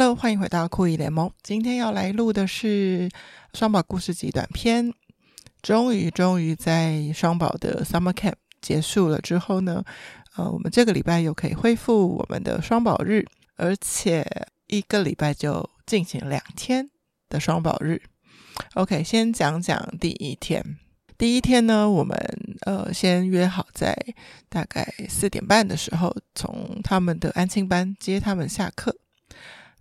Hello，欢迎回到酷艺联盟。今天要来录的是双宝故事集短片。终于，终于在双宝的 Summer Camp 结束了之后呢，呃，我们这个礼拜又可以恢复我们的双宝日，而且一个礼拜就进行两天的双宝日。OK，先讲讲第一天。第一天呢，我们呃先约好在大概四点半的时候，从他们的安亲班接他们下课。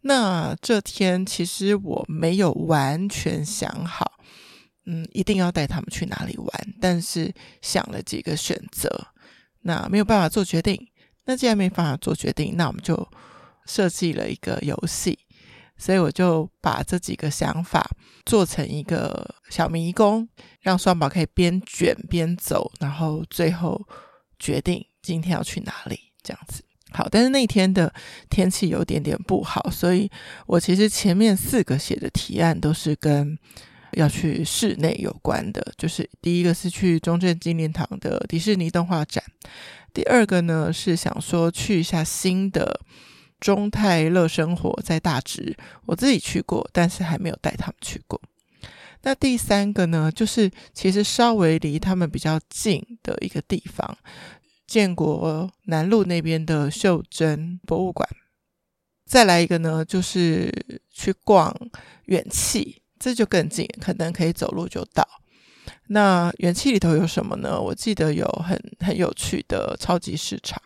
那这天其实我没有完全想好，嗯，一定要带他们去哪里玩，但是想了几个选择，那没有办法做决定。那既然没办法做决定，那我们就设计了一个游戏，所以我就把这几个想法做成一个小迷宫，让双宝可以边卷边走，然后最后决定今天要去哪里，这样子。好，但是那天的天气有点点不好，所以我其实前面四个写的提案都是跟要去室内有关的，就是第一个是去中正纪念堂的迪士尼动画展，第二个呢是想说去一下新的中泰乐生活在大直，我自己去过，但是还没有带他们去过。那第三个呢，就是其实稍微离他们比较近的一个地方。建国南路那边的袖珍博物馆，再来一个呢，就是去逛远气，这就更近，可能可以走路就到。那远气里头有什么呢？我记得有很很有趣的超级市场，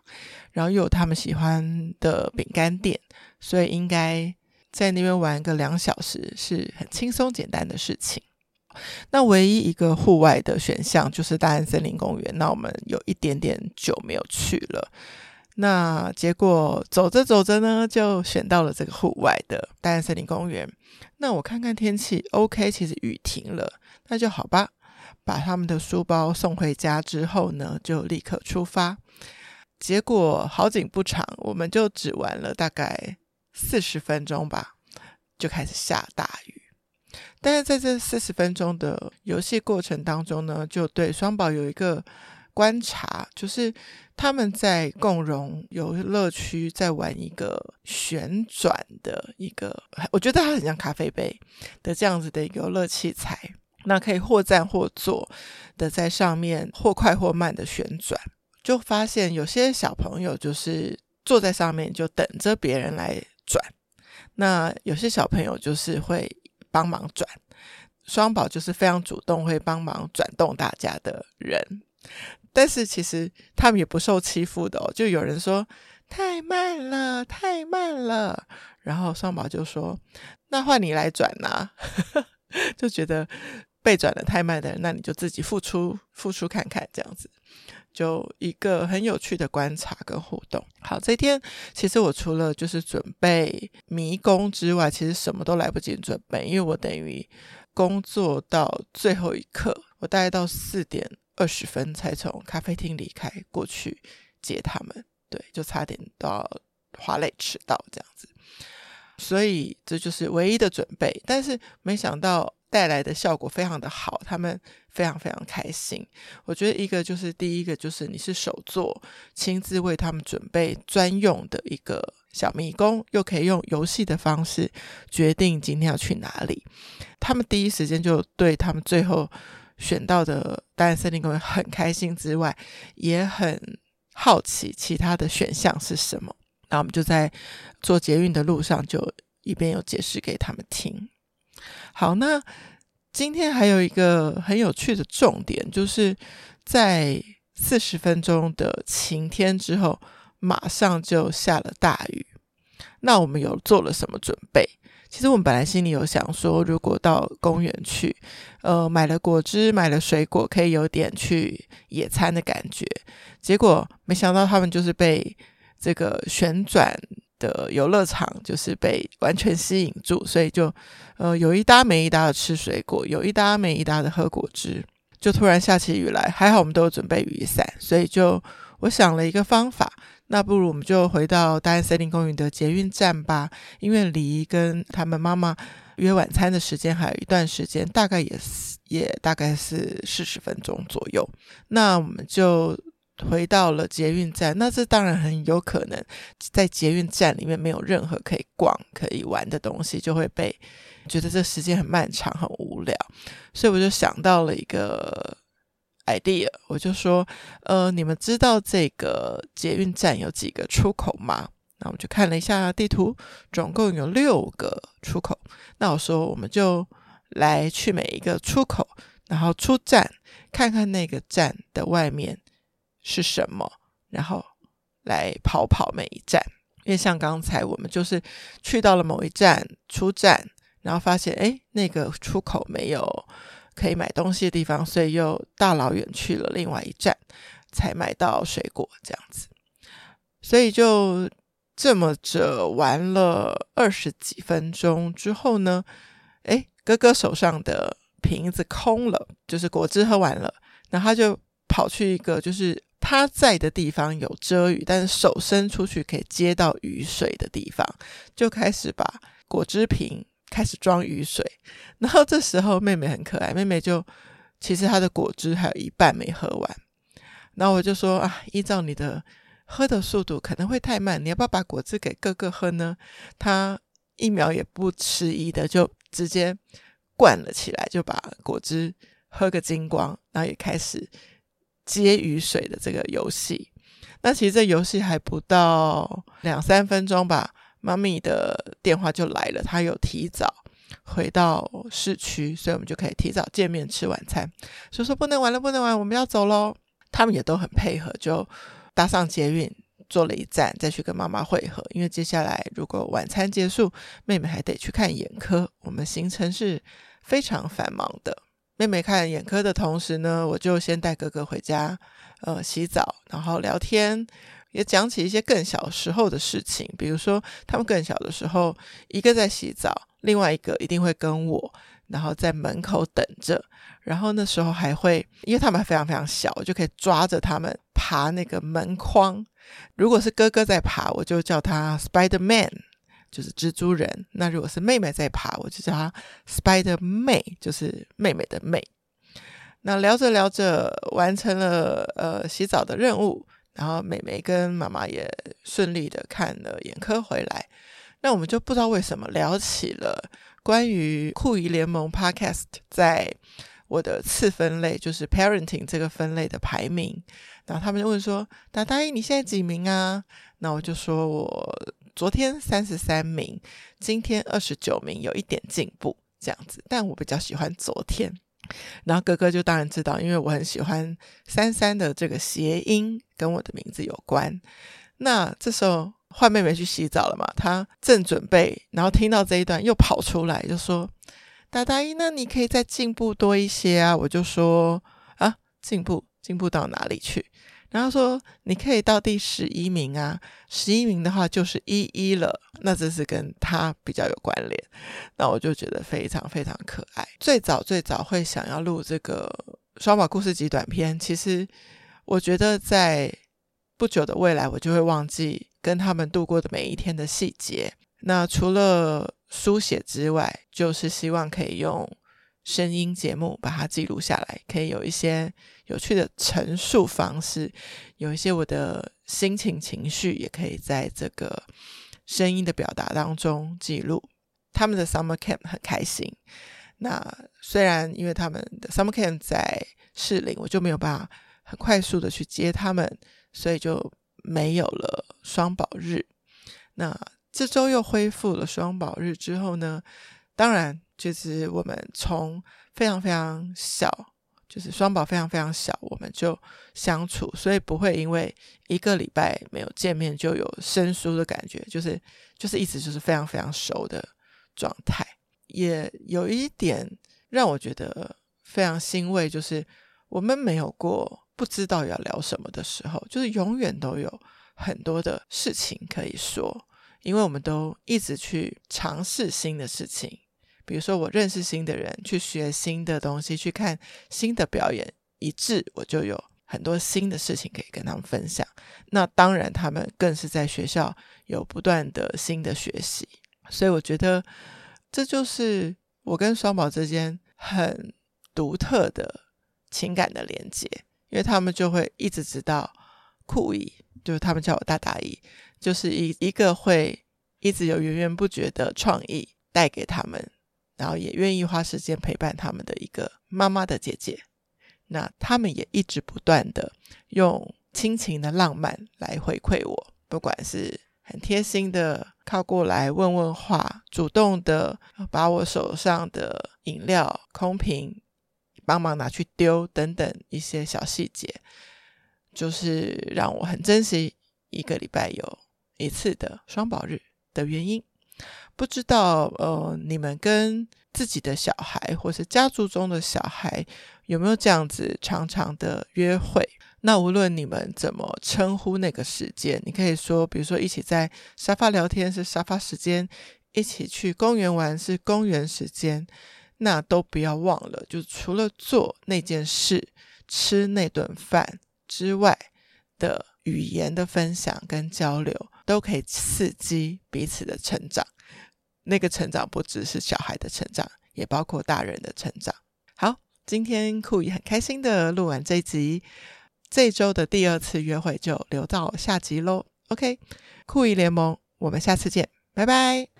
然后又有他们喜欢的饼干店，所以应该在那边玩个两小时是很轻松简单的事情。那唯一一个户外的选项就是大安森林公园，那我们有一点点久没有去了。那结果走着走着呢，就选到了这个户外的大安森林公园。那我看看天气，OK，其实雨停了，那就好吧。把他们的书包送回家之后呢，就立刻出发。结果好景不长，我们就只玩了大概四十分钟吧，就开始下大雨。但是在这四十分钟的游戏过程当中呢，就对双宝有一个观察，就是他们在共融游乐区在玩一个旋转的一个，我觉得它很像咖啡杯的这样子的一个游乐器材，那可以或站或坐的在上面或快或慢的旋转，就发现有些小朋友就是坐在上面就等着别人来转，那有些小朋友就是会。帮忙转，双宝就是非常主动会帮忙转动大家的人，但是其实他们也不受欺负的哦。就有人说太慢了，太慢了，然后双宝就说：“那换你来转呐。”就觉得被转得太慢的人，那你就自己付出付出看看，这样子。就一个很有趣的观察跟互动。好，这天其实我除了就是准备迷宫之外，其实什么都来不及准备，因为我等于工作到最后一刻，我大概到四点二十分才从咖啡厅离开过去接他们。对，就差点到华磊迟到这样子，所以这就是唯一的准备。但是没想到。带来的效果非常的好，他们非常非常开心。我觉得一个就是第一个就是你是手作，亲自为他们准备专用的一个小迷宫，又可以用游戏的方式决定今天要去哪里。他们第一时间就对他们最后选到的大安森林公园很开心之外，也很好奇其他的选项是什么。那我们就在坐捷运的路上，就一边有解释给他们听。好，那今天还有一个很有趣的重点，就是在四十分钟的晴天之后，马上就下了大雨。那我们有做了什么准备？其实我们本来心里有想说，如果到公园去，呃，买了果汁，买了水果，可以有点去野餐的感觉。结果没想到他们就是被这个旋转。的游乐场就是被完全吸引住，所以就呃有一搭没一搭的吃水果，有一搭没一搭的喝果汁，就突然下起雨来。还好我们都有准备雨伞，所以就我想了一个方法，那不如我们就回到大安森林公园的捷运站吧，因为离跟他们妈妈约晚餐的时间还有一段时间，大概也是也大概是四十分钟左右。那我们就回到了捷运站，那这当然很有可能在捷运站里面没有任何可以逛、可以玩的东西，就会被觉得这时间很漫长、很无聊。所以我就想到了一个 idea，我就说：呃，你们知道这个捷运站有几个出口吗？那我们就看了一下地图，总共有六个出口。那我说，我们就来去每一个出口，然后出站，看看那个站的外面是什么，然后来跑跑每一站。因为像刚才我们就是去到了某一站出站，然后发现哎，那个出口没有可以买东西的地方，所以又大老远去了另外一站才买到水果这样子。所以就。这么着玩了二十几分钟之后呢，诶，哥哥手上的瓶子空了，就是果汁喝完了，然后他就跑去一个就是他在的地方有遮雨，但是手伸出去可以接到雨水的地方，就开始把果汁瓶开始装雨水。然后这时候妹妹很可爱，妹妹就其实她的果汁还有一半没喝完，然后我就说啊，依照你的。喝的速度可能会太慢，你要不要把果汁给哥哥喝呢？他一秒也不迟疑的就直接灌了起来，就把果汁喝个精光，然后也开始接雨水的这个游戏。那其实这游戏还不到两三分钟吧，妈咪的电话就来了，她有提早回到市区，所以我们就可以提早见面吃晚餐。所以说不能玩了，不能玩，我们要走喽。他们也都很配合，就。搭上捷运，坐了一站，再去跟妈妈会合。因为接下来如果晚餐结束，妹妹还得去看眼科。我们行程是非常繁忙的。妹妹看眼科的同时呢，我就先带哥哥回家，呃，洗澡，然后聊天，也讲起一些更小时候的事情。比如说，他们更小的时候，一个在洗澡，另外一个一定会跟我。然后在门口等着，然后那时候还会，因为他们非常非常小，我就可以抓着他们爬那个门框。如果是哥哥在爬，我就叫他 Spider Man，就是蜘蛛人。那如果是妹妹在爬，我就叫她 Spider 妹就是妹妹的妹。那聊着聊着，完成了呃洗澡的任务，然后妹妹跟妈妈也顺利的看了眼科回来。那我们就不知道为什么聊起了。关于酷姨联盟 Podcast 在我的次分类，就是 Parenting 这个分类的排名，然后他们就问说：“大大一，你现在几名啊？”那我就说我昨天三十三名，今天二十九名，有一点进步这样子。但我比较喜欢昨天。然后哥哥就当然知道，因为我很喜欢三三的这个谐音跟我的名字有关。那这时候。换妹妹去洗澡了嘛？她正准备，然后听到这一段又跑出来，就说：“大大姨，那你可以再进步多一些啊！”我就说：“啊，进步进步到哪里去？”然后说：“你可以到第十一名啊，十一名的话就是一一了。”那这是跟他比较有关联。那我就觉得非常非常可爱。最早最早会想要录这个双宝故事集短片，其实我觉得在不久的未来，我就会忘记。跟他们度过的每一天的细节，那除了书写之外，就是希望可以用声音节目把它记录下来，可以有一些有趣的陈述方式，有一些我的心情情绪，也可以在这个声音的表达当中记录。他们的 summer camp 很开心，那虽然因为他们的 summer camp 在士林，我就没有办法很快速的去接他们，所以就。没有了双宝日，那这周又恢复了双宝日之后呢，当然就是我们从非常非常小，就是双宝非常非常小，我们就相处，所以不会因为一个礼拜没有见面就有生疏的感觉，就是就是一直就是非常非常熟的状态。也有一点让我觉得非常欣慰，就是我们没有过。不知道要聊什么的时候，就是永远都有很多的事情可以说，因为我们都一直去尝试新的事情。比如说，我认识新的人，去学新的东西，去看新的表演，以致我就有很多新的事情可以跟他们分享。那当然，他们更是在学校有不断的新的学习。所以，我觉得这就是我跟双宝之间很独特的情感的连接。因为他们就会一直知道酷姨，就是他们叫我大大姨，就是一一个会一直有源源不绝的创意带给他们，然后也愿意花时间陪伴他们的一个妈妈的姐姐。那他们也一直不断的用亲情的浪漫来回馈我，不管是很贴心的靠过来问问话，主动的把我手上的饮料空瓶帮忙拿去丢等等一些小细节，就是让我很珍惜一个礼拜有一次的双宝日的原因。不知道呃，你们跟自己的小孩或是家族中的小孩有没有这样子长长的约会？那无论你们怎么称呼那个时间，你可以说，比如说一起在沙发聊天是沙发时间，一起去公园玩是公园时间，那都不要忘了，就除了做那件事、吃那顿饭之外的语言的分享跟交流，都可以刺激彼此的成长。那个成长不只是小孩的成长，也包括大人的成长。好，今天酷姨很开心的录完这一集，这周的第二次约会就留到下集喽。OK，酷姨联盟，我们下次见，拜拜。